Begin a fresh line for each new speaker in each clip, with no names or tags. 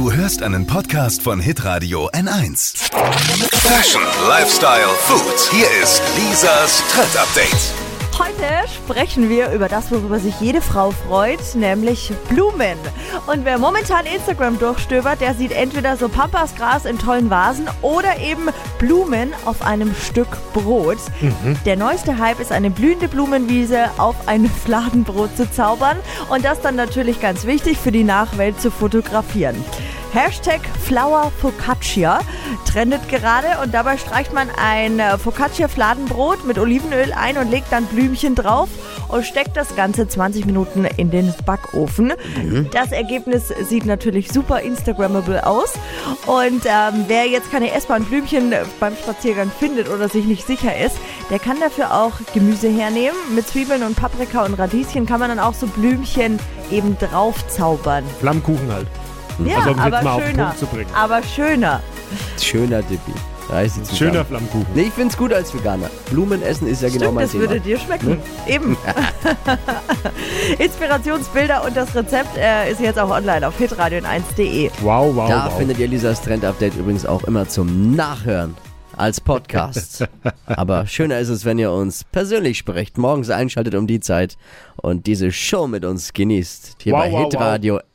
Du hörst einen Podcast von Hitradio N1. Fashion, Lifestyle, Food. Hier ist Lisas Trend Update.
Heute sprechen wir über das, worüber sich jede Frau freut, nämlich Blumen. Und wer momentan Instagram durchstöbert, der sieht entweder so Pampasgras in tollen Vasen oder eben Blumen auf einem Stück Brot. Der neueste Hype ist eine blühende Blumenwiese auf ein Fladenbrot zu zaubern und das dann natürlich ganz wichtig für die Nachwelt zu fotografieren. Hashtag Flower Focaccia trendet gerade und dabei streicht man ein äh, Focaccia-Fladenbrot mit Olivenöl ein und legt dann Blümchen drauf und steckt das Ganze 20 Minuten in den Backofen. Das Ergebnis sieht natürlich super Instagrammable aus und ähm, wer jetzt keine essbaren Blümchen beim Spaziergang findet oder sich nicht sicher ist, der kann dafür auch Gemüse hernehmen. Mit Zwiebeln und Paprika und Radieschen kann man dann auch so Blümchen eben drauf zaubern.
Flammkuchen halt.
Ja,
Also, um es jetzt
aber
mal auf den
schöner.
Punkt zu bringen.
Aber schöner.
Schöner Dippi. Zusammen.
Schöner Flammkuchen.
Nee, ich find's gut als Veganer. Blumen essen ist ja genau
Stimmt,
mein
das
Thema.
würde dir schmecken. Eben. Inspirationsbilder und das Rezept äh, ist jetzt auch online auf hitradio1.de.
Wow, wow,
da
wow.
findet ihr Lisas Trend-Update übrigens auch immer zum Nachhören als Podcast. Aber schöner ist es, wenn ihr uns persönlich sprecht, morgens einschaltet um die Zeit und diese Show mit uns genießt. Hier
Wow,
bei
wow,
Hitradio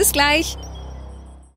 Bis gleich.